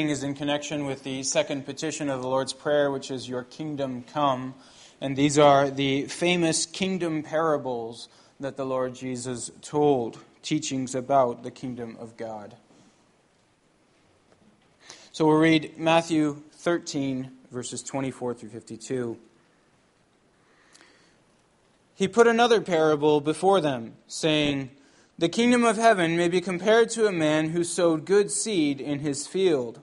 reading is in connection with the second petition of the Lord's Prayer, which is, Your kingdom come. And these are the famous kingdom parables that the Lord Jesus told, teachings about the kingdom of God. So we'll read Matthew 13, verses 24 through 52. He put another parable before them, saying, The kingdom of heaven may be compared to a man who sowed good seed in his field.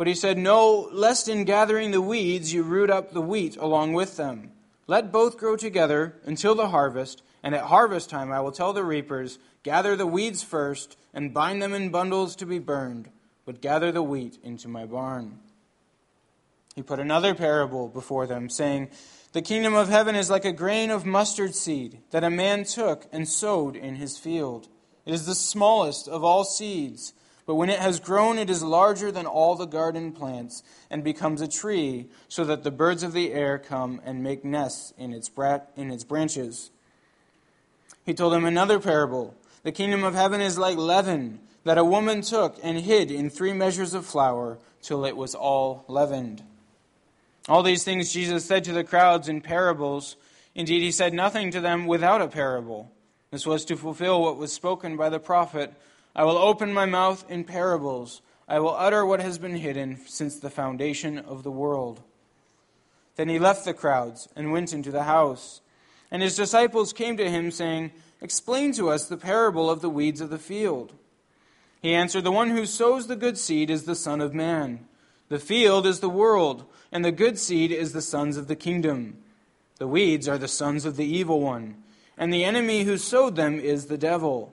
But he said, No, lest in gathering the weeds you root up the wheat along with them. Let both grow together until the harvest, and at harvest time I will tell the reapers, Gather the weeds first, and bind them in bundles to be burned, but gather the wheat into my barn. He put another parable before them, saying, The kingdom of heaven is like a grain of mustard seed that a man took and sowed in his field. It is the smallest of all seeds, but when it has grown, it is larger than all the garden plants and becomes a tree, so that the birds of the air come and make nests in its, in its branches. He told them another parable. The kingdom of heaven is like leaven that a woman took and hid in three measures of flour till it was all leavened. All these things Jesus said to the crowds in parables. Indeed, he said nothing to them without a parable. This was to fulfill what was spoken by the prophet I will open my mouth in parables. I will utter what has been hidden since the foundation of the world. Then he left the crowds and went into the house. And his disciples came to him, saying, Explain to us the parable of the weeds of the field. He answered, The one who sows the good seed is the Son of Man. The field is the world, and the good seed is the sons of the kingdom. The weeds are the sons of the evil one, and the enemy who sowed them is the devil.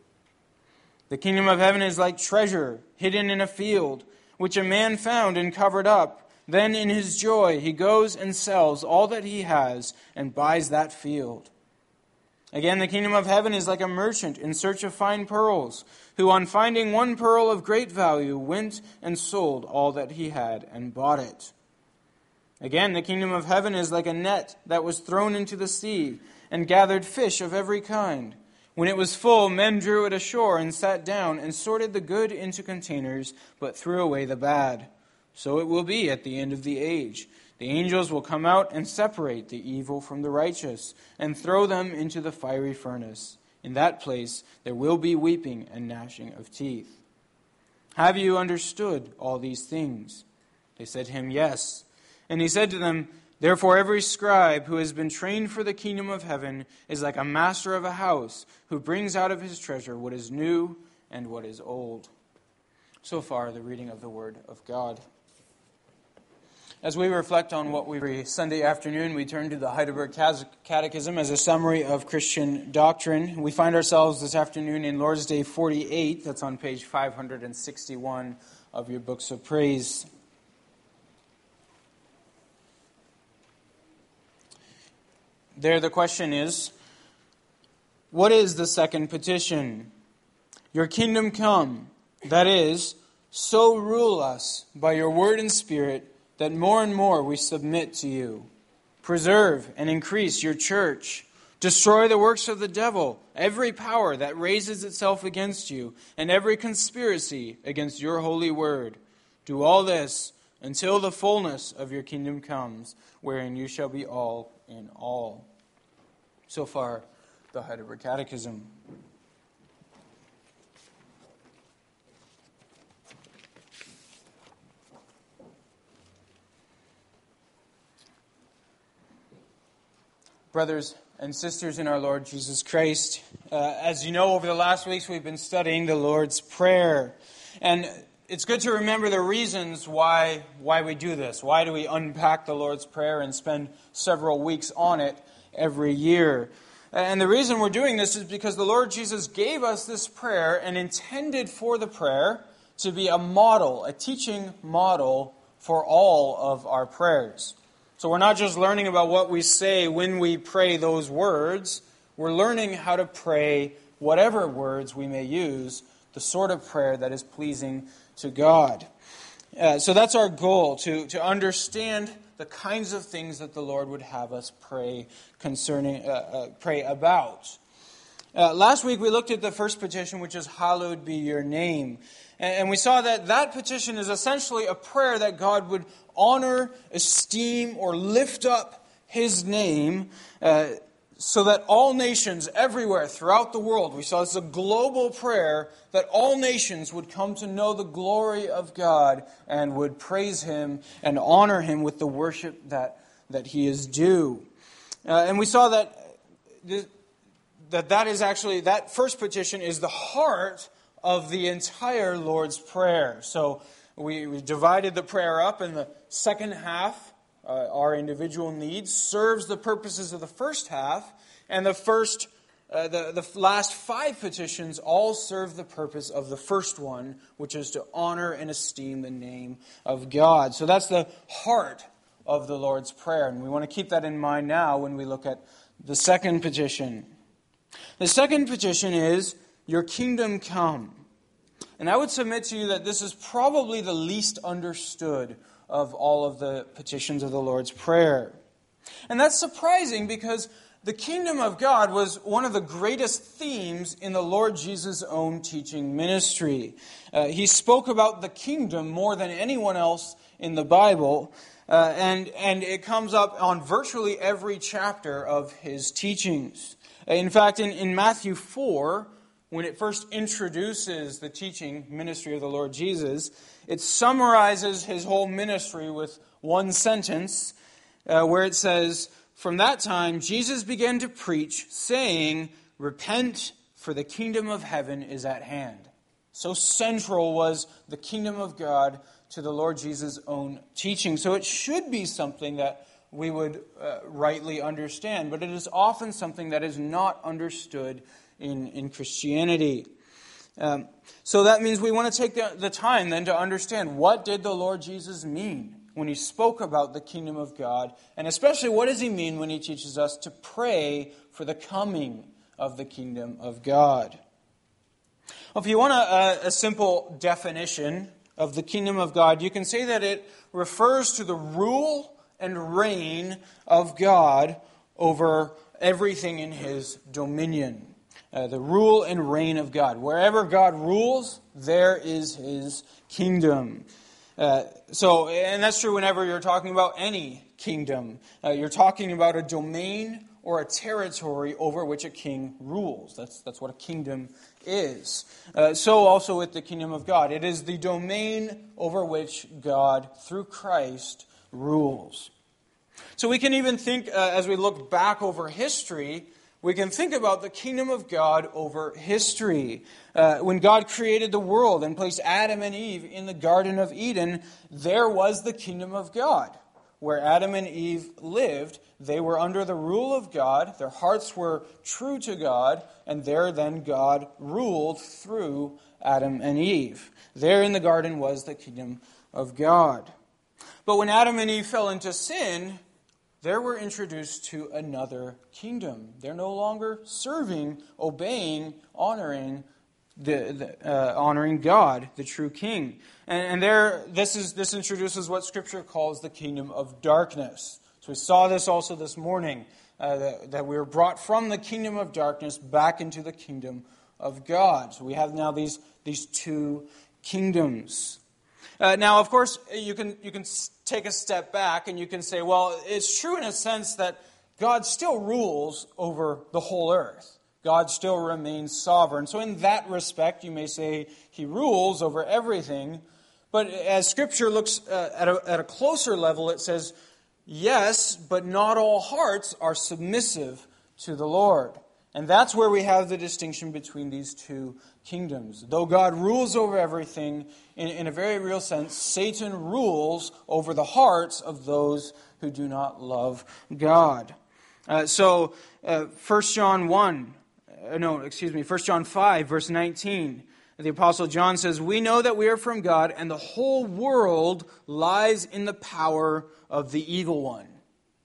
The kingdom of heaven is like treasure hidden in a field, which a man found and covered up. Then in his joy he goes and sells all that he has and buys that field. Again, the kingdom of heaven is like a merchant in search of fine pearls, who, on finding one pearl of great value, went and sold all that he had and bought it. Again, the kingdom of heaven is like a net that was thrown into the sea and gathered fish of every kind. When it was full, men drew it ashore and sat down and sorted the good into containers, but threw away the bad. So it will be at the end of the age. The angels will come out and separate the evil from the righteous and throw them into the fiery furnace. In that place there will be weeping and gnashing of teeth. Have you understood all these things? They said to him, Yes. And he said to them, Therefore, every scribe who has been trained for the kingdom of heaven is like a master of a house who brings out of his treasure what is new and what is old. So far, the reading of the Word of God. As we reflect on what we read Sunday afternoon, we turn to the Heidelberg Catechism as a summary of Christian doctrine. We find ourselves this afternoon in Lord's Day 48, that's on page 561 of your books of praise. There, the question is what is the second petition? Your kingdom come, that is, so rule us by your word and spirit that more and more we submit to you. Preserve and increase your church. Destroy the works of the devil, every power that raises itself against you, and every conspiracy against your holy word. Do all this until the fullness of your kingdom comes, wherein you shall be all in all. So far, the Heidelberg Catechism. brothers and sisters in our Lord Jesus Christ. Uh, as you know, over the last weeks we've been studying the Lord's Prayer. And it's good to remember the reasons why, why we do this. Why do we unpack the Lord's Prayer and spend several weeks on it every year? And the reason we're doing this is because the Lord Jesus gave us this prayer and intended for the prayer to be a model, a teaching model for all of our prayers. So we're not just learning about what we say when we pray those words, we're learning how to pray whatever words we may use, the sort of prayer that is pleasing to God. Uh, so that's our goal, to, to understand the kinds of things that the Lord would have us pray concerning, uh, uh, pray about. Uh, last week we looked at the first petition, which is, Hallowed be your name. And we saw that that petition is essentially a prayer that God would honor, esteem, or lift up his name uh, so that all nations everywhere throughout the world, we saw this is a global prayer, that all nations would come to know the glory of God and would praise him and honor him with the worship that, that he is due. Uh, and we saw that, that that is actually, that first petition is the heart of the entire Lord's Prayer. So we, we divided the prayer up, and the second half, uh, our individual needs, serves the purposes of the first half, and the first. Uh, the, the last five petitions all serve the purpose of the first one, which is to honor and esteem the name of God. So that's the heart of the Lord's Prayer. And we want to keep that in mind now when we look at the second petition. The second petition is your kingdom come. And I would submit to you that this is probably the least understood of all of the petitions of the Lord's Prayer. And that's surprising because the kingdom of God was one of the greatest themes in the Lord Jesus' own teaching ministry. Uh, he spoke about the kingdom more than anyone else in the Bible, uh, and, and it comes up on virtually every chapter of his teachings. In fact, in, in Matthew 4, when it first introduces the teaching ministry of the Lord Jesus, it summarizes his whole ministry with one sentence uh, where it says, From that time, Jesus began to preach, saying, Repent, for the kingdom of heaven is at hand. So central was the kingdom of God to the Lord Jesus' own teaching. So it should be something that we would uh, rightly understand, but it is often something that is not understood in, in Christianity. Um, so that means we want to take the, the time then to understand what did the Lord Jesus mean when he spoke about the kingdom of God, and especially what does he mean when he teaches us to pray for the coming of the kingdom of God. Well, if you want a, a simple definition of the kingdom of God, you can say that it refers to the rule and reign of God over everything in his dominion uh, the rule and reign of God. Wherever God rules, there is his kingdom. Uh, so, and that's true whenever you're talking about any kingdom. Uh, you're talking about a domain or a territory over which a king rules. That's, that's what a kingdom is. Uh, so also with the kingdom of God. It is the domain over which God, through Christ, rules. So we can even think, uh, as we look back over history, we can think about the kingdom of God over history. Uh, when God created the world and placed Adam and Eve in the Garden of Eden, there was the kingdom of God. Where Adam and Eve lived, they were under the rule of God, their hearts were true to God, and there then God ruled through Adam and Eve. There in the garden was the kingdom of God. But when Adam and Eve fell into sin, there we're introduced to another kingdom. They're no longer serving, obeying, honoring the, the uh, honoring God, the true King. And, and there, this is this introduces what Scripture calls the kingdom of darkness. So we saw this also this morning uh, that, that we were brought from the kingdom of darkness back into the kingdom of God. So we have now these these two kingdoms. Uh, now, of course, you can, you can take a step back and you can say, well, it's true in a sense that God still rules over the whole earth. God still remains sovereign. So, in that respect, you may say he rules over everything. But as Scripture looks uh, at, a, at a closer level, it says yes, but not all hearts are submissive to the Lord. And that's where we have the distinction between these two kingdoms. Though God rules over everything, in, in, a very real sense, Satan rules over the hearts of those who do not love God. Uh, so, uh, 1 John 1, uh, no, excuse me, 1 John 5, verse 19, the Apostle John says, We know that we are from God, and the whole world lies in the power of the evil one.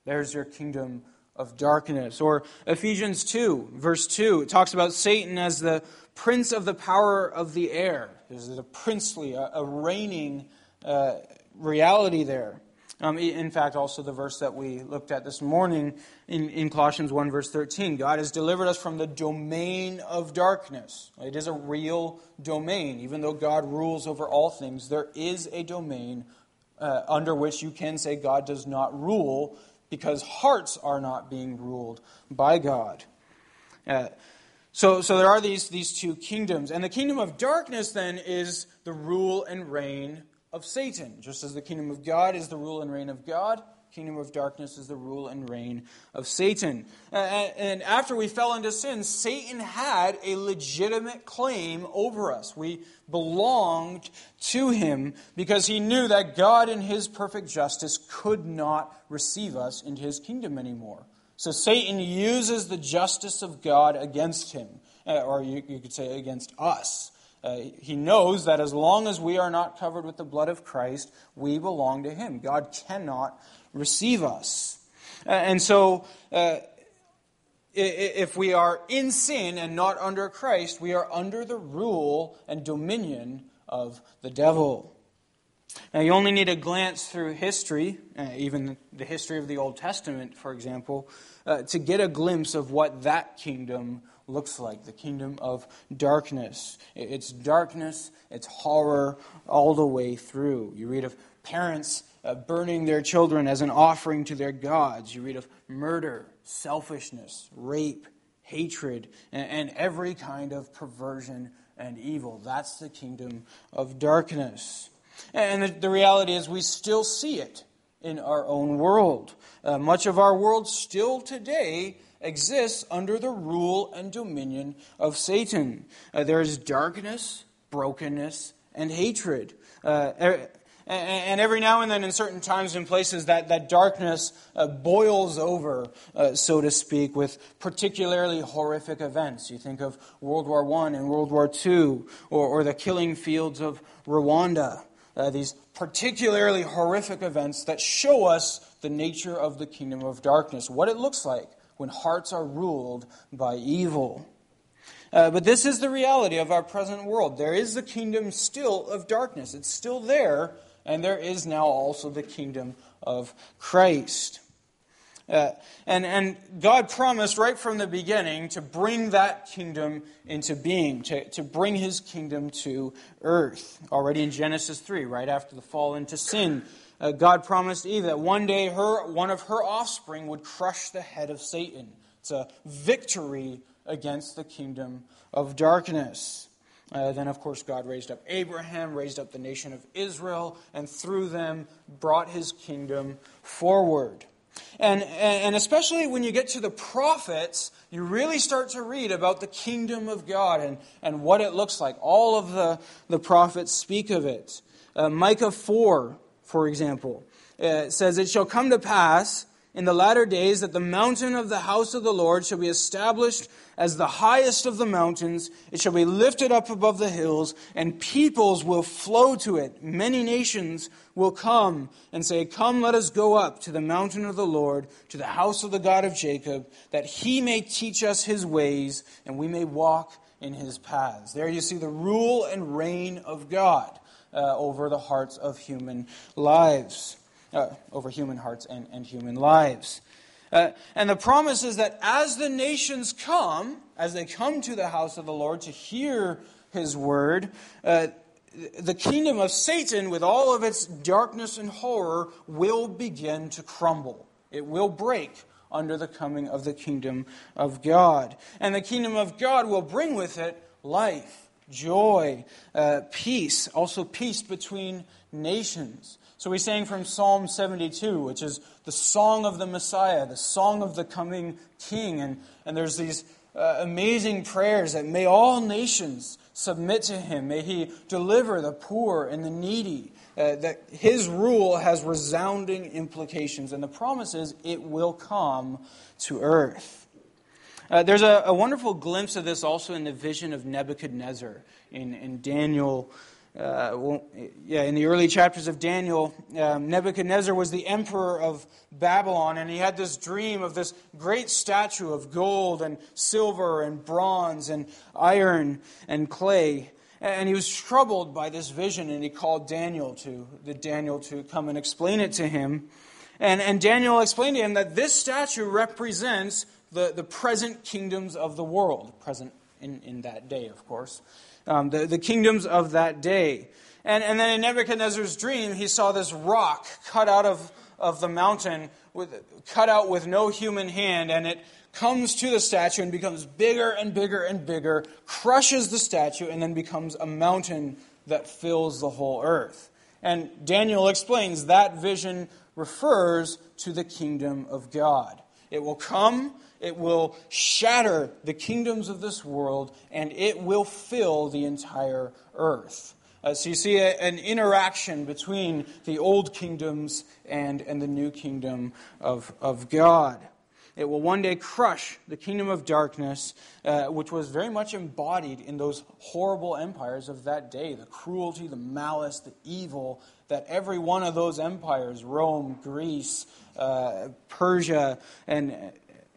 There's your kingdom of darkness. Or Ephesians 2, verse 2, it talks about Satan as the prince of the power of the air. There's a princely, a, a reigning uh, reality there. Um, in fact, also the verse that we looked at this morning in, in Colossians 1, verse 13 God has delivered us from the domain of darkness. It is a real domain. Even though God rules over all things, there is a domain uh, under which you can say God does not rule because hearts are not being ruled by God. Uh, so, so there are these, these two kingdoms. And the kingdom of darkness, then, is the rule and reign of Satan. Just as the kingdom of God is the rule and reign of God, kingdom of darkness is the rule and reign of Satan. And after we fell into sin, Satan had a legitimate claim over us. We belonged to him because he knew that God, in his perfect justice, could not receive us into his kingdom anymore. So Satan uses the justice of God against him, uh, or you, could say against us. Uh, he knows that as long as we are not covered with the blood of Christ, we belong to him. God cannot receive us. Uh, and so, uh, if we are in sin and not under Christ, we are under the rule and dominion of the devil. Now, you only need a glance through history, uh, even the history of the Old Testament, for example, uh, to get a glimpse of what that kingdom looks like the kingdom of darkness. It's darkness, it's horror all the way through. You read of parents uh, burning their children as an offering to their gods. You read of murder, selfishness, rape, hatred, and, and every kind of perversion and evil. That's the kingdom of darkness. And the, the reality is, we still see it in our own world. Uh, much of our world still today exists under the rule and dominion of Satan. Uh, there is darkness, brokenness, and hatred. Uh, and every now and then, in certain times and places, that, that darkness uh, boils over, uh, so to speak, with particularly horrific events. You think of World War I and World War II, or, or the killing fields of Rwanda. Uh, these particularly horrific events that show us the nature of the kingdom of darkness, what it looks like when hearts are ruled by evil. Uh, but this is the reality of our present world. There is the kingdom still of darkness. It's still there, and there is now also the kingdom of Christ. Uh, and, and God promised right from the beginning to bring that kingdom into being, to, to bring his kingdom to earth. Already in Genesis 3, right after the fall into sin, uh, God promised Eve that one day her, one of her offspring would crush the head of Satan. It's a victory against the kingdom of darkness. Uh, then, of course, God raised up Abraham, raised up the nation of Israel, and through them brought his kingdom forward. And, and especially when you get to the prophets, you really start to read about the kingdom of God and, and what it looks like. All of the, the prophets speak of it. Uh, Micah 4, for example, uh, says, It shall come to pass in the latter days that the mountain of the house of the Lord shall be established as the highest of the mountains. It shall be lifted up above the hills, and peoples will flow to it. Many nations will come and say, Come, let us go up to the mountain of the Lord, to the house of the God of Jacob, that he may teach us his ways, and we may walk in his paths. There you see the rule and reign of God uh, over the hearts of human lives uh, over human hearts and, and human lives. Uh, and the promise is that as the nations come, as they come to the house of the Lord to hear his word, uh, the kingdom of Satan, with all of its darkness and horror, will begin to crumble. It will break under the coming of the kingdom of God. And the kingdom of God will bring with it life, joy, uh, peace, also peace between nations So we sang from Psalm 72, which is the song of the Messiah, the song of the coming King. And, and there's these uh, amazing prayers that may all nations submit to him. May he deliver the poor and the needy. Uh, that his rule has resounding implications. And the promise is it will come to earth. Uh, there's a, a, wonderful glimpse of this also in the vision of Nebuchadnezzar in, in Daniel uh, well, yeah, in the early chapters of Daniel, um, Nebuchadnezzar was the emperor of Babylon, and he had this dream of this great statue of gold and silver and bronze and iron and clay. And he was troubled by this vision, and he called Daniel to the Daniel to come and explain it to him. And, and Daniel explained to him that this statue represents the, the present kingdoms of the world, present in, in that day, of course um, the, the kingdoms of that day. And, and then in Nebuchadnezzar's dream, he saw this rock cut out of, of the mountain, with, cut out with no human hand, and it comes to the statue and becomes bigger and bigger and bigger, crushes the statue, and then becomes a mountain that fills the whole earth. And Daniel explains that vision refers to the kingdom of God. It will come it will shatter the kingdoms of this world, and it will fill the entire earth. Uh, so you see a, an interaction between the old kingdoms and, and the new kingdom of, of God. It will one day crush the kingdom of darkness, uh, which was very much embodied in those horrible empires of that day the cruelty, the malice, the evil that every one of those empires Rome, Greece, uh, Persia, and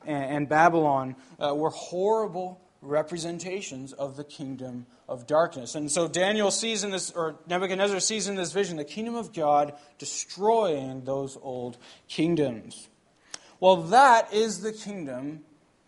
and Babylon uh, were horrible representations of the kingdom of darkness. And so Daniel sees in this, or Nebuchadnezzar sees in this vision, the kingdom of God destroying those old kingdoms. Well, that is the kingdom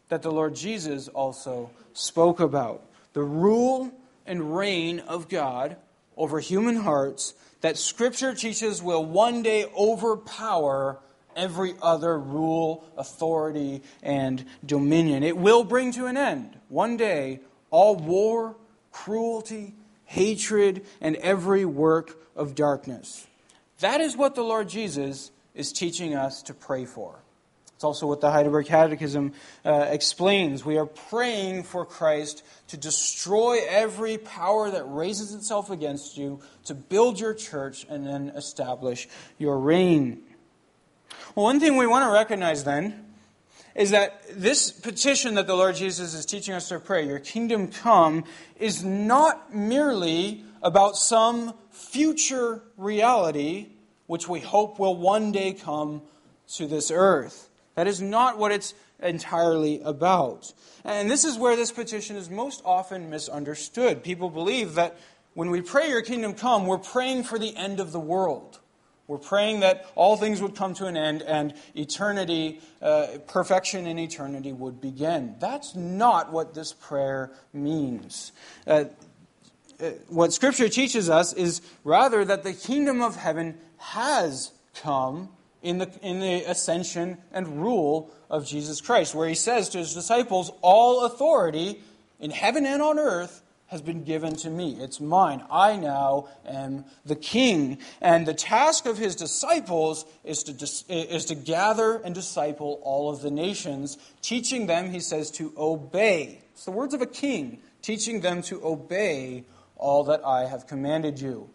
that the Lord Jesus also spoke about the rule and reign of God over human hearts that Scripture teaches will one day overpower every other rule, authority, and dominion. It will bring to an end, one day, all war, cruelty, hatred, and every work of darkness. That is what the Lord Jesus is teaching us to pray for. It's also what the Heidelberg Catechism uh, explains. We are praying for Christ to destroy every power that raises itself against you, to build your church, and then establish your reign. Well, one thing we want to recognize then is that this petition that the Lord Jesus is teaching us to pray, Your kingdom come, is not merely about some future reality which we hope will one day come to this earth. That is not what it's entirely about. And this is where this petition is most often misunderstood. People believe that when we pray, Your kingdom come, we're praying for the end of the world. We're praying that all things would come to an end and eternity, uh, perfection in eternity would begin. That's not what this prayer means. Uh, uh, what Scripture teaches us is rather that the kingdom of heaven has come in the, in the ascension and rule of Jesus Christ, where he says to his disciples, All authority in heaven and on earth has been given to me. It's mine. I now am the king. And the task of his disciples is to, is to gather and disciple all of the nations, teaching them, he says, to obey. It's the words of a king, teaching them to obey all that I have commanded you.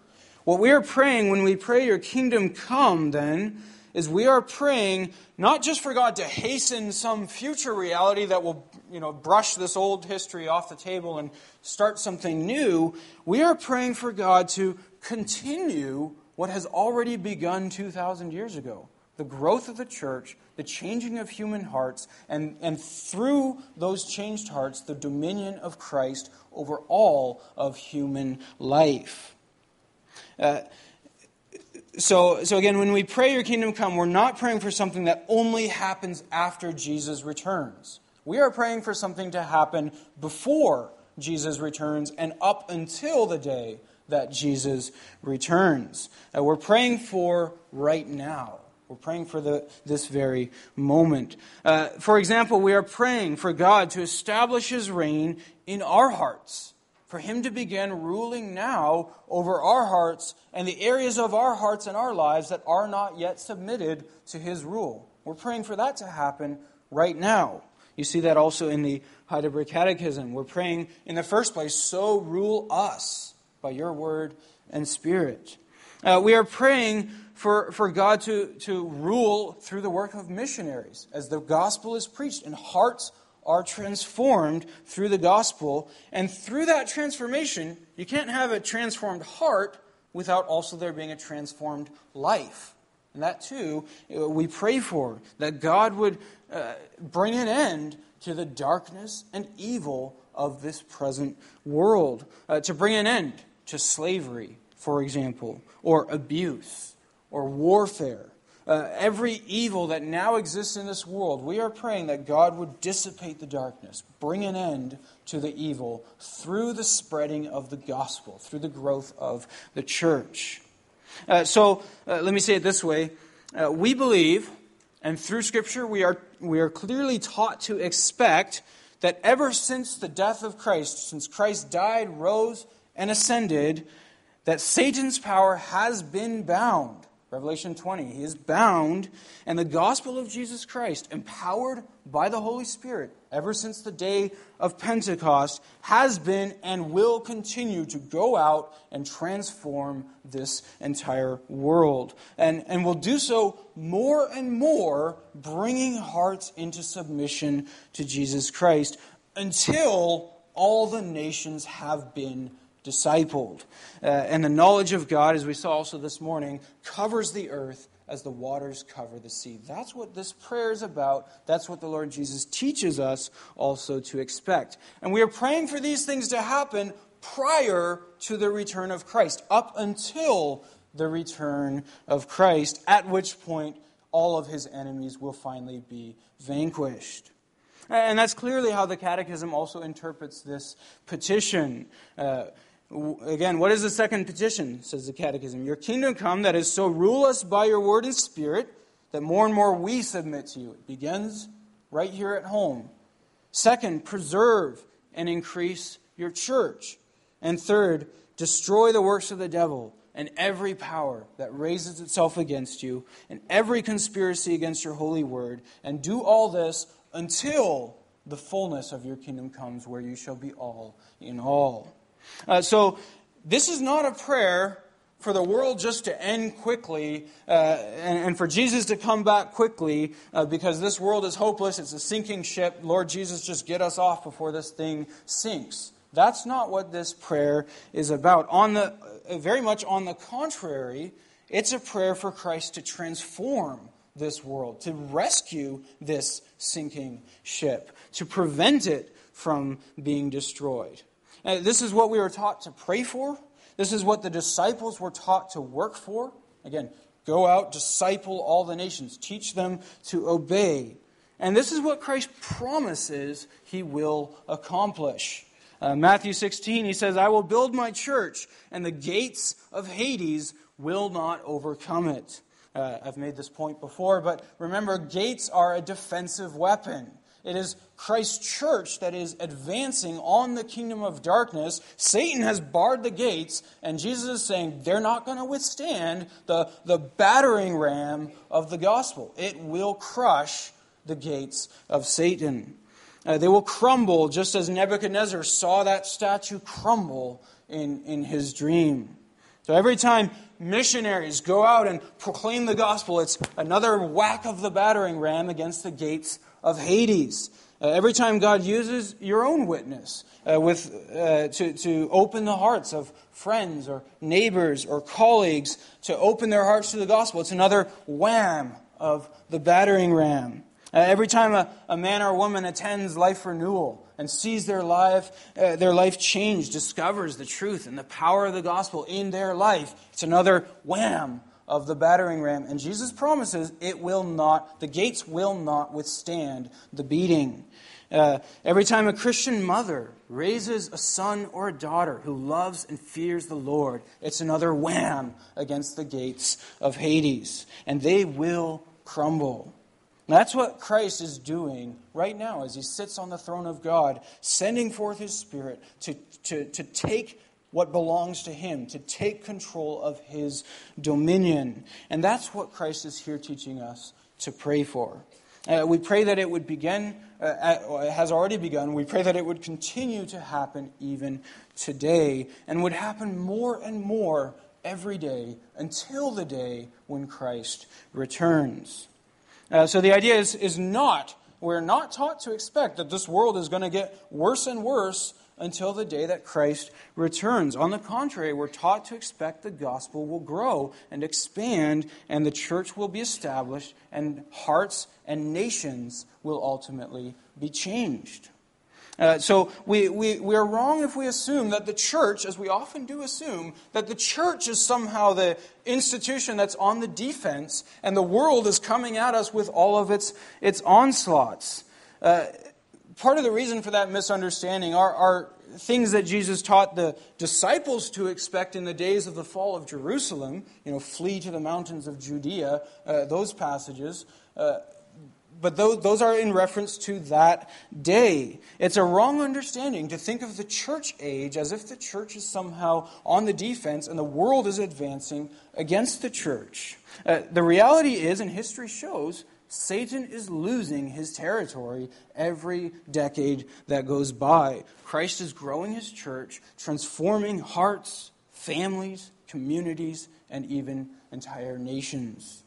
What we are praying when we pray, Your kingdom come, then, is we are praying not just for God to hasten some future reality that will you know, brush this old history off the table and start something new. We are praying for God to continue what has already begun 2,000 years ago the growth of the church, the changing of human hearts, and, and through those changed hearts, the dominion of Christ over all of human life. Uh, so, so again, when we pray your kingdom come, we're not praying for something that only happens after Jesus returns. We are praying for something to happen before Jesus returns and up until the day that Jesus returns. Uh, we're praying for right now. We're praying for the, this very moment. Uh, for example, we are praying for God to establish his reign in our hearts for Him to begin ruling now over our hearts and the areas of our hearts and our lives that are not yet submitted to His rule. We're praying for that to happen right now. You see that also in the Heidelberg Catechism. We're praying in the first place, so rule us by your word and spirit. Uh, we are praying for, for God to, to rule through the work of missionaries as the gospel is preached and hearts are transformed through the gospel. And through that transformation, you can't have a transformed heart without also there being a transformed life. And that too, uh, we pray for, that God would uh, bring an end to the darkness and evil of this present world, uh, to bring an end to slavery, for example, or abuse, or warfare, uh, every evil that now exists in this world, we are praying that God would dissipate the darkness, bring an end to the evil through the spreading of the gospel, through the growth of the church. Uh, so uh, let me say it this way uh, we believe, and through Scripture, we are, we are clearly taught to expect that ever since the death of Christ, since Christ died, rose, and ascended, that Satan's power has been bound Revelation 20. He is bound, and the gospel of Jesus Christ, empowered by the Holy Spirit ever since the day of Pentecost, has been and will continue to go out and transform this entire world. And, and will do so more and more, bringing hearts into submission to Jesus Christ until all the nations have been discipled. Uh, and the knowledge of God, as we saw also this morning, covers the earth as the waters cover the sea. That's what this prayer is about. That's what the Lord Jesus teaches us also to expect. And we are praying for these things to happen prior to the return of Christ, up until the return of Christ, at which point all of his enemies will finally be vanquished. And that's clearly how the Catechism also interprets this petition. Uh, Again, what is the second petition, says the Catechism? Your kingdom come, that is, so rule us by your word and spirit, that more and more we submit to you. It begins right here at home. Second, preserve and increase your church. And third, destroy the works of the devil and every power that raises itself against you, and every conspiracy against your holy word, and do all this until the fullness of your kingdom comes, where you shall be all in all. Uh, so, this is not a prayer for the world just to end quickly uh, and, and, for Jesus to come back quickly uh, because this world is hopeless. It's a sinking ship. Lord Jesus, just get us off before this thing sinks. That's not what this prayer is about. On the, uh, very much on the contrary, it's a prayer for Christ to transform this world, to rescue this sinking ship, to prevent it from being destroyed. Uh, this is what we were taught to pray for. This is what the disciples were taught to work for. Again, go out, disciple all the nations, teach them to obey. And this is what Christ promises he will accomplish. Uh, Matthew 16, he says, I will build my church, and the gates of Hades will not overcome it. Uh, I've made this point before, but remember, gates are a defensive weapon. It is Christ's church that is advancing on the kingdom of darkness. Satan has barred the gates, and Jesus is saying they're not going to withstand the, the battering ram of the gospel. It will crush the gates of Satan. Uh, they will crumble just as Nebuchadnezzar saw that statue crumble in, in his dream. So every time missionaries go out and proclaim the gospel, it's another whack of the battering ram against the gates of Hades. Uh, every time God uses your own witness uh, with, uh, to, to open the hearts of friends or neighbors or colleagues, to open their hearts to the gospel, it's another wham of the battering ram. Uh, every time a, a man or woman attends life renewal and sees their life, uh, their life change, discovers the truth and the power of the gospel in their life, it's another wham of the battering ram. And Jesus promises it will not, the gates will not withstand the beating. Uh, every time a Christian mother raises a son or a daughter who loves and fears the Lord, it's another wham against the gates of Hades. And they will crumble. That's what Christ is doing right now as he sits on the throne of God, sending forth his Spirit to, to, to take what belongs to him, to take control of his dominion. And that's what Christ is here teaching us to pray for. Uh, we pray that it would begin, uh, at, it has already begun. We pray that it would continue to happen even today and would happen more and more every day until the day when Christ returns. Uh, so the idea is, is not, we're not taught to expect that this world is going to get worse and worse until the day that Christ returns. On the contrary, we're taught to expect the gospel will grow and expand, and the church will be established, and hearts and nations will ultimately be changed. Uh, so we, we, we are wrong if we assume that the church, as we often do assume, that the church is somehow the institution that's on the defense and the world is coming at us with all of its, its onslaughts. Uh, part of the reason for that misunderstanding are, are things that Jesus taught the disciples to expect in the days of the fall of Jerusalem, you know, flee to the mountains of Judea, uh, those passages. Uh, but those, those are in reference to that day. It's a wrong understanding to think of the church age as if the church is somehow on the defense and the world is advancing against the church. Uh, the reality is, and history shows, Satan is losing his territory every decade that goes by. Christ is growing his church, transforming hearts, families, communities, and even entire nations.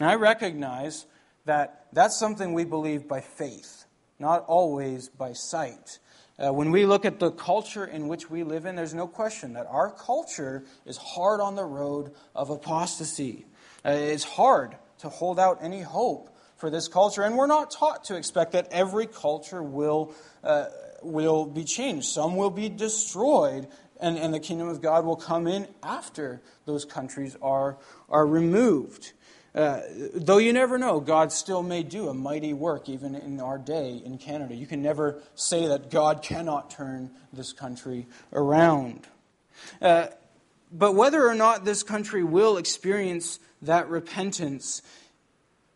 Now, I recognize that that's something we believe by faith, not always by sight. Uh, when we look at the culture in which we live in, there's no question that our culture is hard on the road of apostasy. Uh, it's hard to hold out any hope for this culture. And we're not taught to expect that every culture will, uh, will be changed. Some will be destroyed, and, and the kingdom of God will come in after those countries are, are removed. Uh, though you never know, God still may do a mighty work even in our day in Canada. You can never say that God cannot turn this country around. Uh, but whether or not this country will experience that repentance.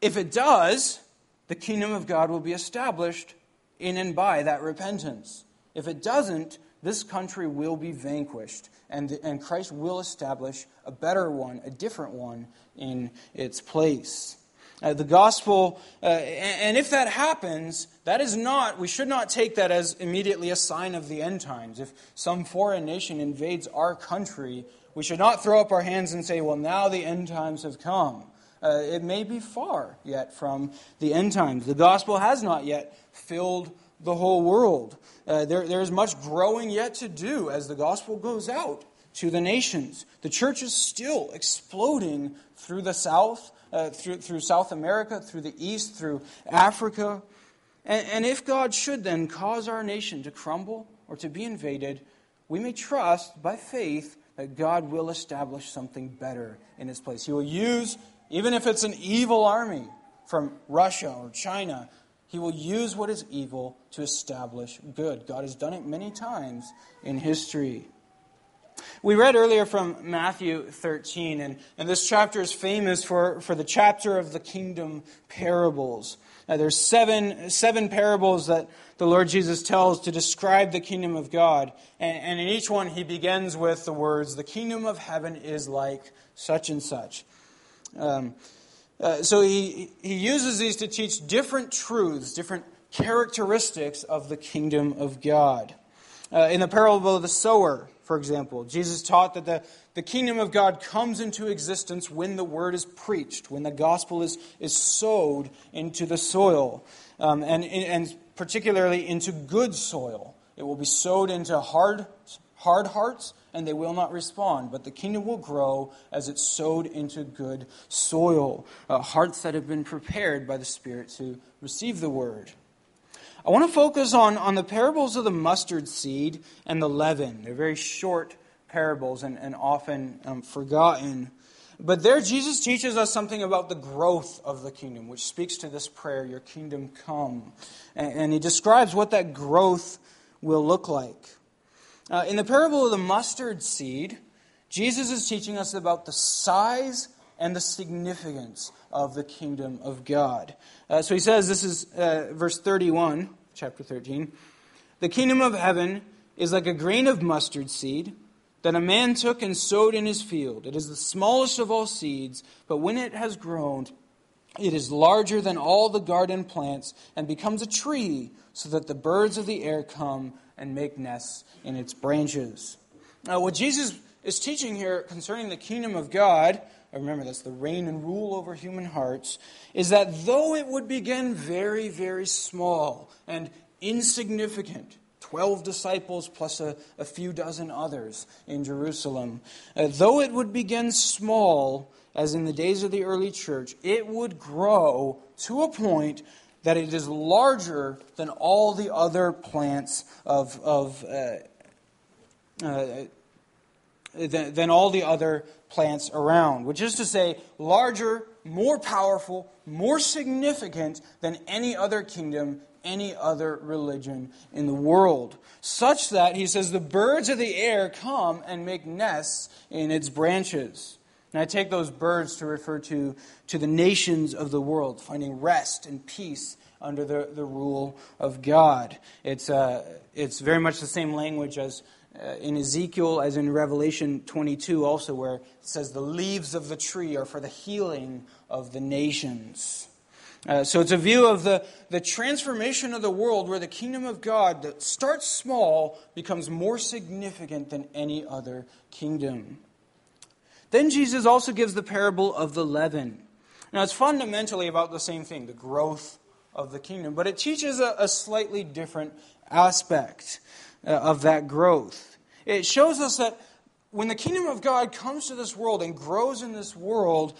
If it does, the kingdom of God will be established in and by that repentance. If it doesn't, this country will be vanquished, and, and Christ will establish a better one, a different one, in its place. Uh, the gospel, uh, and, and if that happens, that is not, we should not take that as immediately a sign of the end times. If some foreign nation invades our country, we should not throw up our hands and say, well, now the end times have come. Uh, it may be far yet from the end times. The gospel has not yet filled the whole world. Uh, there, there's much growing yet to do as the gospel goes out to the nations. The church is still exploding through the south, uh, through, through South America, through the east, through Africa. And, and if God should then cause our nation to crumble or to be invaded, we may trust by faith that God will establish something better in its place. He will use, even if it's an evil army from Russia or China, he will use what is evil to establish good. God has done it many times in history. We read earlier from Matthew 13, and, and this chapter is famous for, for the chapter of the kingdom parables. Uh, there's seven, seven parables that the Lord Jesus tells to describe the kingdom of God. And, and in each one, he begins with the words, The kingdom of heaven is like such and such. Um, uh, so he, he uses these to teach different truths, different characteristics of the kingdom of God. Uh, in the parable of the sower, for example, Jesus taught that the, the kingdom of God comes into existence when the word is preached, when the gospel is, is sowed into the soil, um, and, and particularly into good soil. It will be sowed into hard, hard hearts, and they will not respond. But the kingdom will grow as it's sowed into good soil, uh, hearts that have been prepared by the Spirit to receive the word. I want to focus on, on the parables of the mustard seed and the leaven. They're very short parables and, and often um, forgotten. But there, Jesus teaches us something about the growth of the kingdom, which speaks to this prayer, Your kingdom come. And, and he describes what that growth will look like. Uh, in the parable of the mustard seed, Jesus is teaching us about the size and the significance of the kingdom of God. Uh, so he says, this is uh, verse 31, chapter 13. The kingdom of heaven is like a grain of mustard seed that a man took and sowed in his field. It is the smallest of all seeds, but when it has grown, it is larger than all the garden plants and becomes a tree, so that the birds of the air come and make nests in its branches. Now, what Jesus is teaching here concerning the kingdom of God, remember that's the reign and rule over human hearts, is that though it would begin very, very small and insignificant, 12 disciples plus a, a few dozen others in Jerusalem. Uh, though it would begin small, as in the days of the early church, it would grow to a point that it is larger than all the other plants of, of uh, uh, than, than all the other plants around, which is to say, larger, more powerful, more significant than any other kingdom any other religion in the world. Such that, he says, the birds of the air come and make nests in its branches. And I take those birds to refer to, to the nations of the world, finding rest and peace under the, the rule of God. It's, uh, it's very much the same language as in Ezekiel as in Revelation 22, also, where it says, The leaves of the tree are for the healing of the nations. Uh, so it's a view of the, the transformation of the world where the kingdom of God that starts small becomes more significant than any other kingdom. Then Jesus also gives the parable of the leaven. Now it's fundamentally about the same thing, the growth of the kingdom, but it teaches a, a slightly different aspect uh, of that growth. It shows us that when the kingdom of God comes to this world and grows in this world,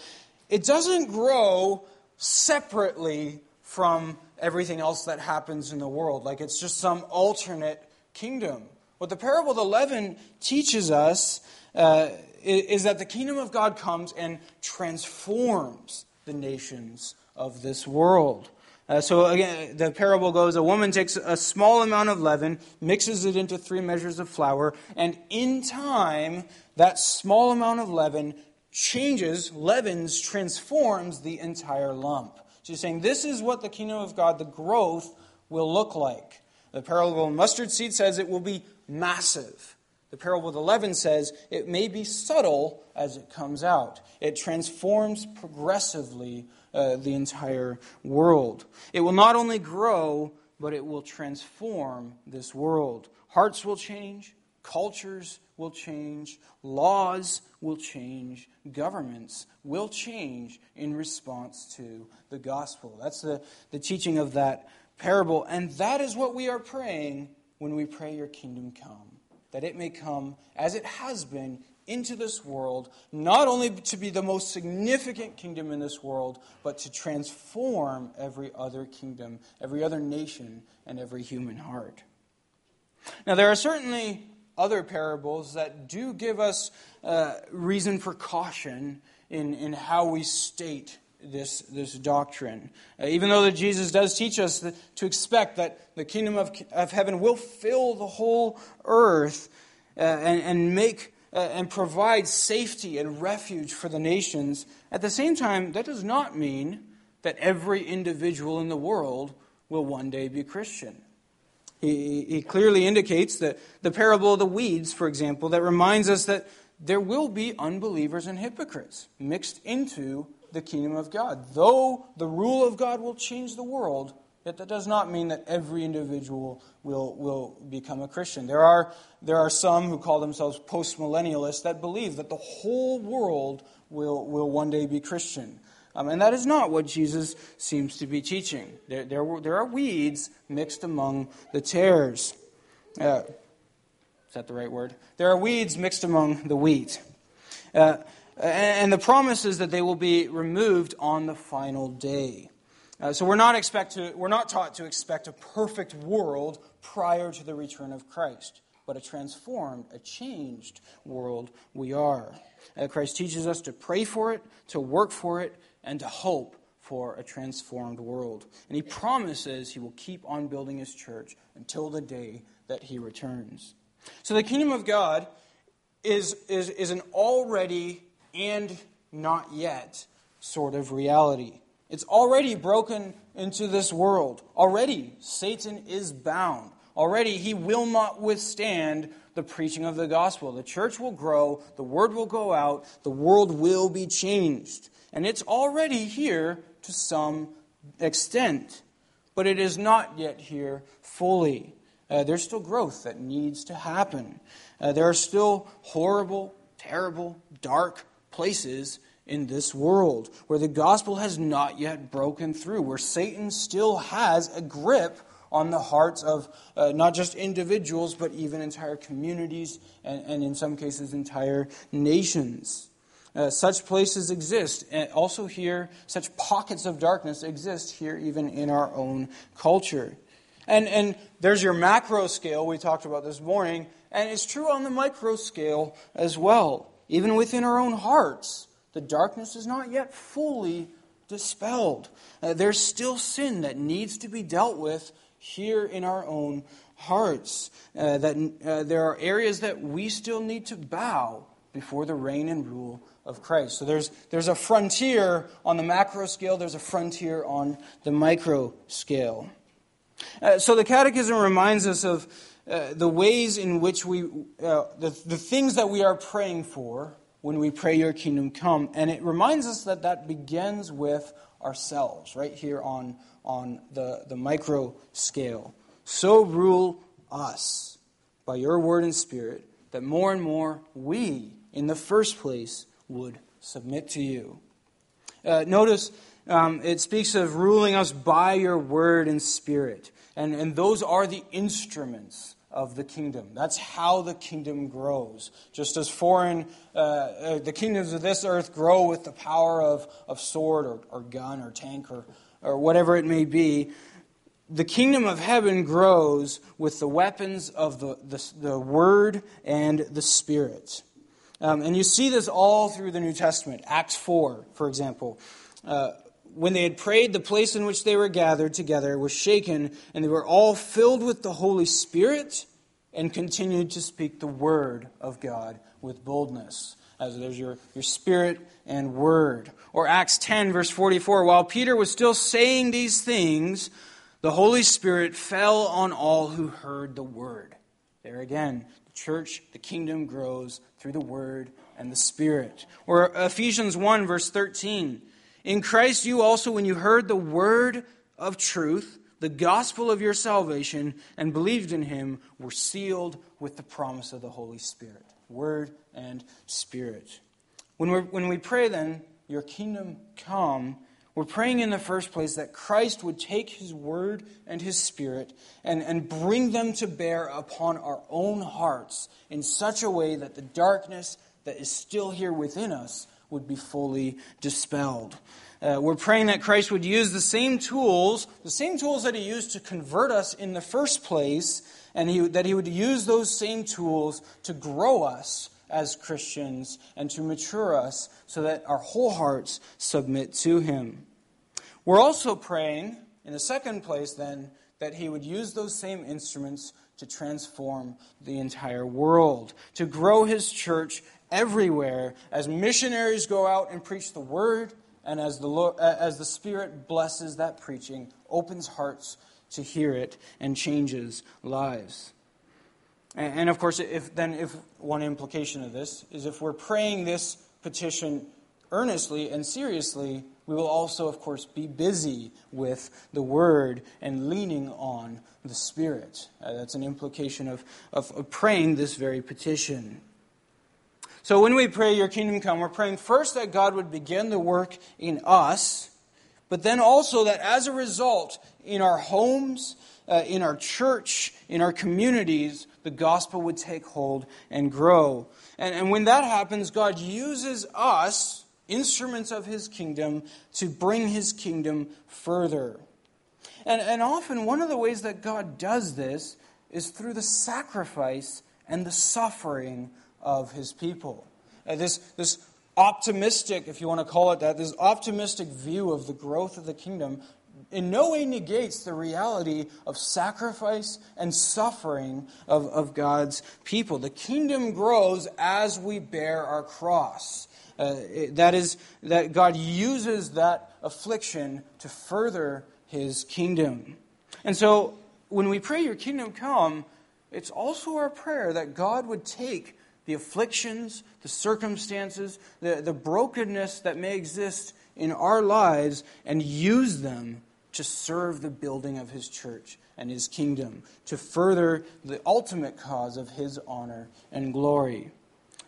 it doesn't grow separately from everything else that happens in the world. Like it's just some alternate kingdom. What the parable of the leaven teaches us uh, is that the kingdom of God comes and transforms the nations of this world. Uh, so again, the parable goes a woman takes a small amount of leaven, mixes it into three measures of flour, and in time, that small amount of leaven changes, leavens, transforms the entire lump. So he's saying this is what the kingdom of God, the growth, will look like. The parable of mustard seed says it will be massive. The parable of the leaven says it may be subtle as it comes out. It transforms progressively uh, the entire world. It will not only grow, but it will transform this world. Hearts will change, cultures will change, laws will change, governments will change in response to the gospel. That's the, the teaching of that parable. And that is what we are praying when we pray, Your kingdom come. That it may come as it has been into this world, not only to be the most significant kingdom in this world, but to transform every other kingdom, every other nation, and every human heart. Now, there are certainly other parables that do give us uh, reason for caution in, in how we state this, this doctrine. Uh, even though that Jesus does teach us that, to expect that the kingdom of, of heaven will fill the whole earth uh, and, and make Uh, and provide safety and refuge for the nations, at the same time, that does not mean that every individual in the world will one day be Christian. He, he clearly indicates that the parable of the weeds, for example, that reminds us that there will be unbelievers and hypocrites mixed into the kingdom of God. Though the rule of God will change the world, yet that does not mean that every individual will, will become a Christian. There are, there are some who call themselves postmillennialists that believe that the whole world will, will one day be Christian. Um, and that is not what Jesus seems to be teaching. There, there, there are weeds mixed among the tares. Uh, is that the right word? There are weeds mixed among the wheat. Uh, and, the promise is that they will be removed on the final day. Uh, so we're not, expect to, we're not taught to expect a perfect world prior to the return of Christ, but a transformed, a changed world we are. Uh, Christ teaches us to pray for it, to work for it, and to hope for a transformed world. And he promises he will keep on building his church until the day that he returns. So the kingdom of God is, is, is an already and not yet sort of reality. It's already broken into this world. Already, Satan is bound. Already, he will not withstand the preaching of the gospel. The church will grow, the word will go out, the world will be changed. And it's already here to some extent, but it is not yet here fully. Uh, there's still growth that needs to happen. Uh, there are still horrible, terrible, dark places in this world where the gospel has not yet broken through, where Satan still has a grip on the hearts of uh, not just individuals, but even entire communities and, and in some cases, entire nations. Uh, such places exist. And also, here, such pockets of darkness exist here, even in our own culture. And, and there's your macro scale we talked about this morning, and it's true on the micro scale as well. Even within our own hearts, the darkness is not yet fully dispelled. Uh, there's still sin that needs to be dealt with here in our own hearts. Uh, that uh, there are areas that we still need to bow before the reign and rule of Christ. So there's, there's a frontier on the macro scale, there's a frontier on the micro scale. Uh, so the Catechism reminds us of uh, the ways in which we, uh, the, the things that we are praying for when we pray, Your kingdom come. And it reminds us that that begins with ourselves, right here on, on the, the micro scale. So rule us by your word and spirit that more and more we, in the first place, would submit to you. Uh, notice um, it speaks of ruling us by your word and spirit. And, and those are the instruments of the kingdom. That's how the kingdom grows. Just as foreign, uh, uh, the kingdoms of this earth grow with the power of, of sword or, or gun or tank or, or whatever it may be, the kingdom of heaven grows with the weapons of the, the, the word and the spirit. Um, and you see this all through the New Testament. Acts 4, for example. Uh, when they had prayed, the place in which they were gathered together was shaken, and they were all filled with the Holy Spirit and continued to speak the word of God with boldness. As there's your, your spirit and word. Or Acts 10, verse 44. While Peter was still saying these things, the Holy Spirit fell on all who heard the word. There again, the church, the kingdom grows through the word and the spirit. Or Ephesians 1, verse 13. In Christ, you also, when you heard the word of truth, the gospel of your salvation, and believed in him, were sealed with the promise of the Holy Spirit. Word and Spirit. When, we when we pray, then, your kingdom come, we're praying in the first place that Christ would take his word and his spirit and, and bring them to bear upon our own hearts in such a way that the darkness that is still here within us would be fully dispelled. Uh, we're praying that Christ would use the same tools, the same tools that he used to convert us in the first place, and he, that he would use those same tools to grow us as Christians and to mature us so that our whole hearts submit to him. We're also praying, in the second place, then, that he would use those same instruments to transform the entire world, to grow his church everywhere as missionaries go out and preach the word, and as the, Lord, as the Spirit blesses that preaching, opens hearts to hear it, and changes lives. And, and of course, if, then if one implication of this is if we're praying this petition earnestly and seriously, we will also, of course, be busy with the Word and leaning on the Spirit. Uh, that's an implication of, of, of praying this very petition. So when we pray, Your kingdom come, we're praying first that God would begin the work in us, but then also that as a result, in our homes, uh, in our church, in our communities, the gospel would take hold and grow. And, and when that happens, God uses us, instruments of his kingdom, to bring his kingdom further. And, and often, one of the ways that God does this is through the sacrifice and the suffering of his people. Uh, this, this optimistic, if you want to call it that, this optimistic view of the growth of the kingdom in no way negates the reality of sacrifice and suffering of, of God's people. The kingdom grows as we bear our cross. Uh, that is, that God uses that affliction to further his kingdom. And so, when we pray, Your kingdom come, it's also our prayer that God would take the afflictions, the circumstances, the, the brokenness that may exist in our lives and use them to serve the building of His church and His kingdom, to further the ultimate cause of His honor and glory.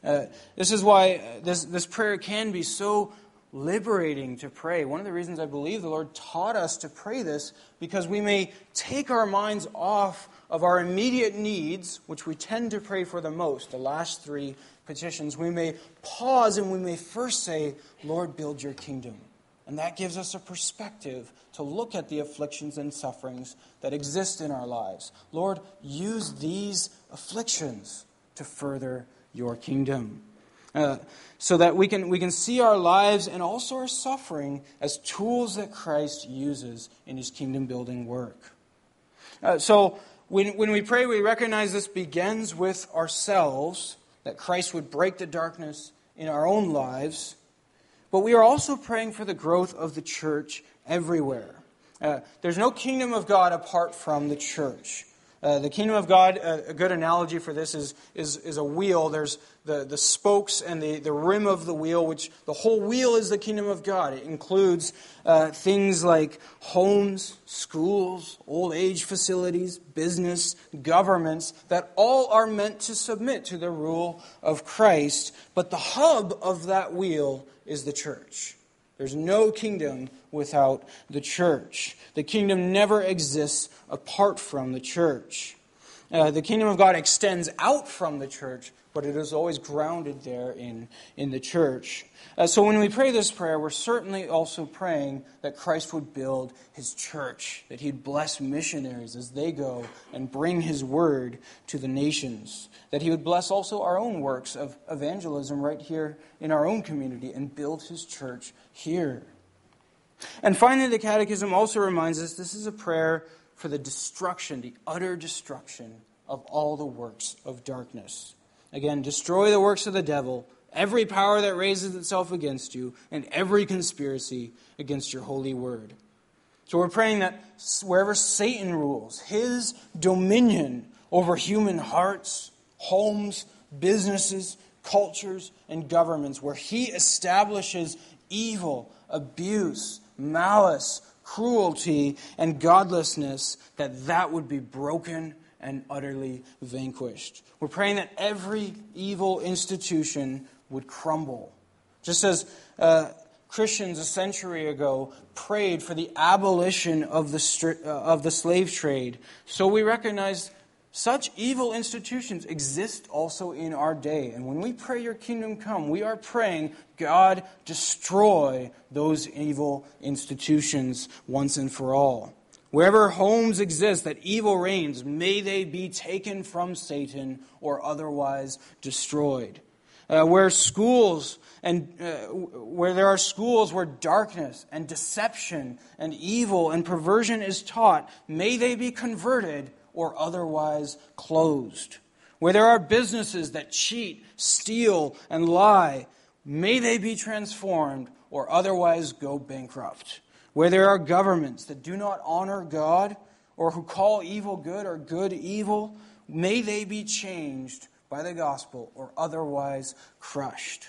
Uh, this is why uh, this, this prayer can be so liberating to pray. One of the reasons I believe the Lord taught us to pray this, because we may take our minds off of our immediate needs, which we tend to pray for the most, the last three petitions. We may pause and we may first say, Lord, build your kingdom. And that gives us a perspective to look at the afflictions and sufferings that exist in our lives. Lord, use these afflictions to further your kingdom. Uh, so that we can, we can see our lives and also our suffering as tools that Christ uses in his kingdom building work. Uh, so when, when we pray, we recognize this begins with ourselves, that Christ would break the darkness in our own lives. But we are also praying for the growth of the church everywhere. Uh, there's no kingdom of God apart from the church. Uh, the kingdom of God, uh, a good analogy for this is, is, is a wheel. There's the, the spokes and the, the rim of the wheel, which the whole wheel is the kingdom of God. It includes uh, things like homes, schools, old age facilities, business, governments, that all are meant to submit to the rule of Christ. But the hub of that wheel is the church. There's no kingdom without the church. The kingdom never exists apart from the church. Uh, the kingdom of God extends out from the church, but it is always grounded there in, in the church. Uh, so when we pray this prayer, we're certainly also praying that Christ would build his church, that he'd bless missionaries as they go and bring his word to the nations, that he would bless also our own works of evangelism right here in our own community and build his church here. And finally, the Catechism also reminds us this is a prayer for the destruction, the utter destruction of all the works of darkness. Again, destroy the works of the devil, every power that raises itself against you, and every conspiracy against your holy word. So we're praying that wherever Satan rules, his dominion over human hearts, homes, businesses, cultures, and governments, where he establishes evil, abuse, malice, cruelty, and godlessness, that that would be broken and utterly vanquished. We're praying that every evil institution would crumble. Just as uh, Christians a century ago prayed for the abolition of the, uh, of the slave trade, so we recognize such evil institutions exist also in our day. And when we pray, Your kingdom come, we are praying, God, destroy those evil institutions once and for all. Wherever homes exist that evil reigns, may they be taken from Satan or otherwise destroyed. Uh, where schools and uh, where there are schools where darkness and deception and evil and perversion is taught, may they be converted or otherwise closed. Where there are businesses that cheat, steal, and lie, may they be transformed or otherwise go bankrupt where there are governments that do not honor God or who call evil good or good evil, may they be changed by the gospel or otherwise crushed.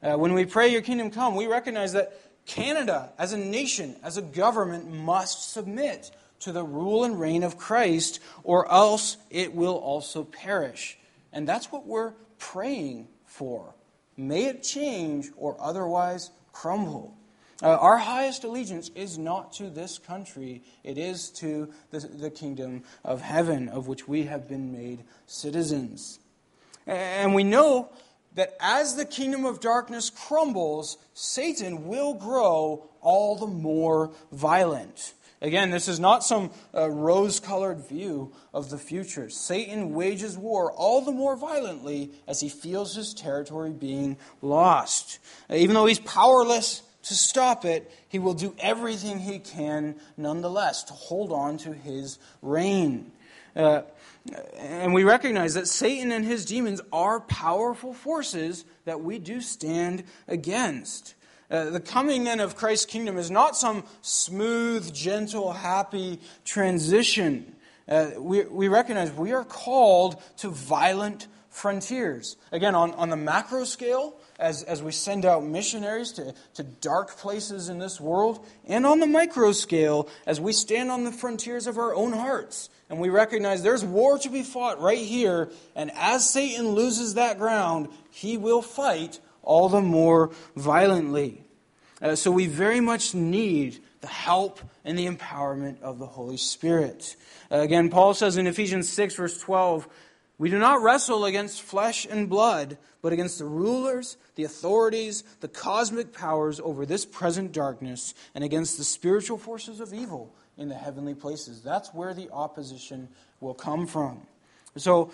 Uh, when we pray, Your kingdom come, we recognize that Canada, as a nation, as a government, must submit to the rule and reign of Christ, or else it will also perish. And that's what we're praying for. May it change or otherwise crumble. Uh, our highest allegiance is not to this country, it is to the, the kingdom of heaven, of which we have been made citizens. And we know that as the kingdom of darkness crumbles, Satan will grow all the more violent. Again, this is not some uh, rose colored view of the future. Satan wages war all the more violently as he feels his territory being lost. Uh, even though he's powerless to stop it, he will do everything he can nonetheless to hold on to his reign. Uh, and we recognize that Satan and his demons are powerful forces that we do stand against. Uh, the coming then of Christ's kingdom is not some smooth, gentle, happy transition. Uh, we, we recognize we are called to violent frontiers. Again, on, on the macro scale, as, as we send out missionaries to, to dark places in this world, and on the micro scale, as we stand on the frontiers of our own hearts. And we recognize there's war to be fought right here, and as Satan loses that ground, he will fight all the more violently. Uh, so we very much need the help and the empowerment of the Holy Spirit. Uh, again, Paul says in Ephesians 6, verse 12, we do not wrestle against flesh and blood, but against the rulers, the authorities, the cosmic powers over this present darkness, and against the spiritual forces of evil in the heavenly places. That's where the opposition will come from. So,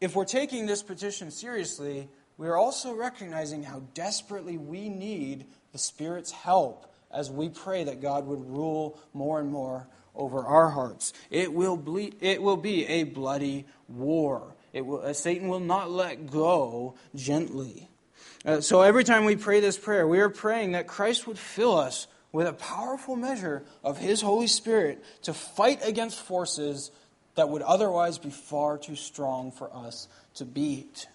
if we're taking this petition seriously, we are also recognizing how desperately we need the Spirit's help as we pray that God would rule more and more over our hearts. It will, ble- it will be a bloody war. It will, uh, Satan will not let go gently. Uh, so every time we pray this prayer, we are praying that Christ would fill us with a powerful measure of His Holy Spirit to fight against forces that would otherwise be far too strong for us to beat.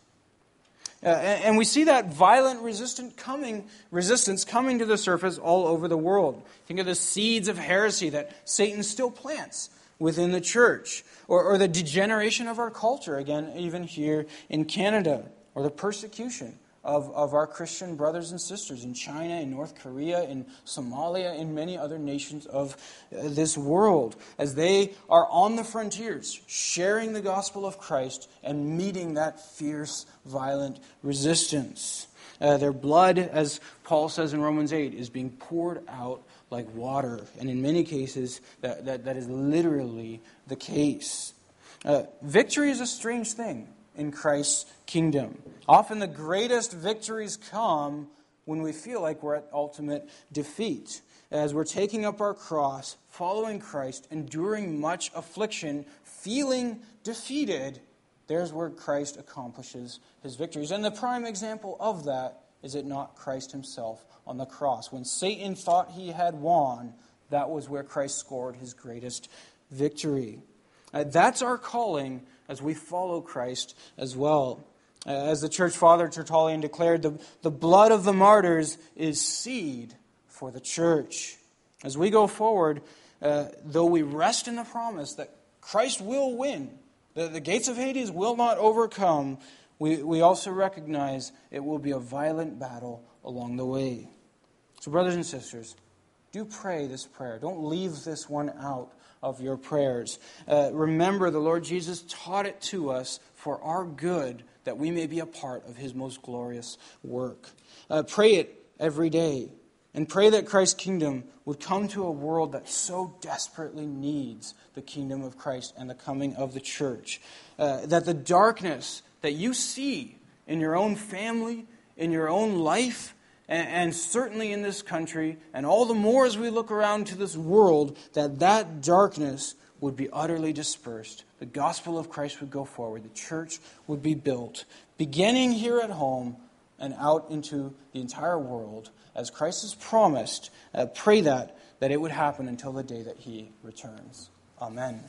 Uh, and, and, we see that violent resistance coming, resistance coming to the surface all over the world. Think of the seeds of heresy that Satan still plants within the church, or, or the degeneration of our culture, again, even here in Canada, or the persecution of, of our Christian brothers and sisters in China, in North Korea, in Somalia, in many other nations of uh, this world, as they are on the frontiers, sharing the gospel of Christ and meeting that fierce, violent resistance. Uh, their blood, as Paul says in Romans 8, is being poured out like water. And in many cases, that, that, that is literally the case. Uh, victory is a strange thing in Christ's kingdom. Often the greatest victories come when we feel like we're at ultimate defeat. As we're taking up our cross, following Christ, enduring much affliction, feeling defeated, there's where Christ accomplishes his victories. And the prime example of that is it not Christ himself on the cross? When Satan thought he had won, that was where Christ scored his greatest victory. Uh, that's our calling as we follow Christ as well. Uh, as the church father Tertullian declared, the, the blood of the martyrs is seed for the church. As we go forward, uh, though we rest in the promise that Christ will win, that the gates of Hades will not overcome, we, we also recognize it will be a violent battle along the way. So, brothers and sisters, do pray this prayer. Don't leave this one out of your prayers. Uh, remember, the Lord Jesus taught it to us for our good that we may be a part of his most glorious work. Uh, pray it every day. And pray that Christ's kingdom would come to a world that so desperately needs the kingdom of Christ and the coming of the church. Uh, that the darkness that you see in your own family, in your own life, and, and certainly in this country, and all the more as we look around to this world, that that darkness would be utterly dispersed. The gospel of Christ would go forward. The church would be built, beginning here at home and out into the entire world. As Christ has promised, uh, pray that, that it would happen until the day that he returns. Amen.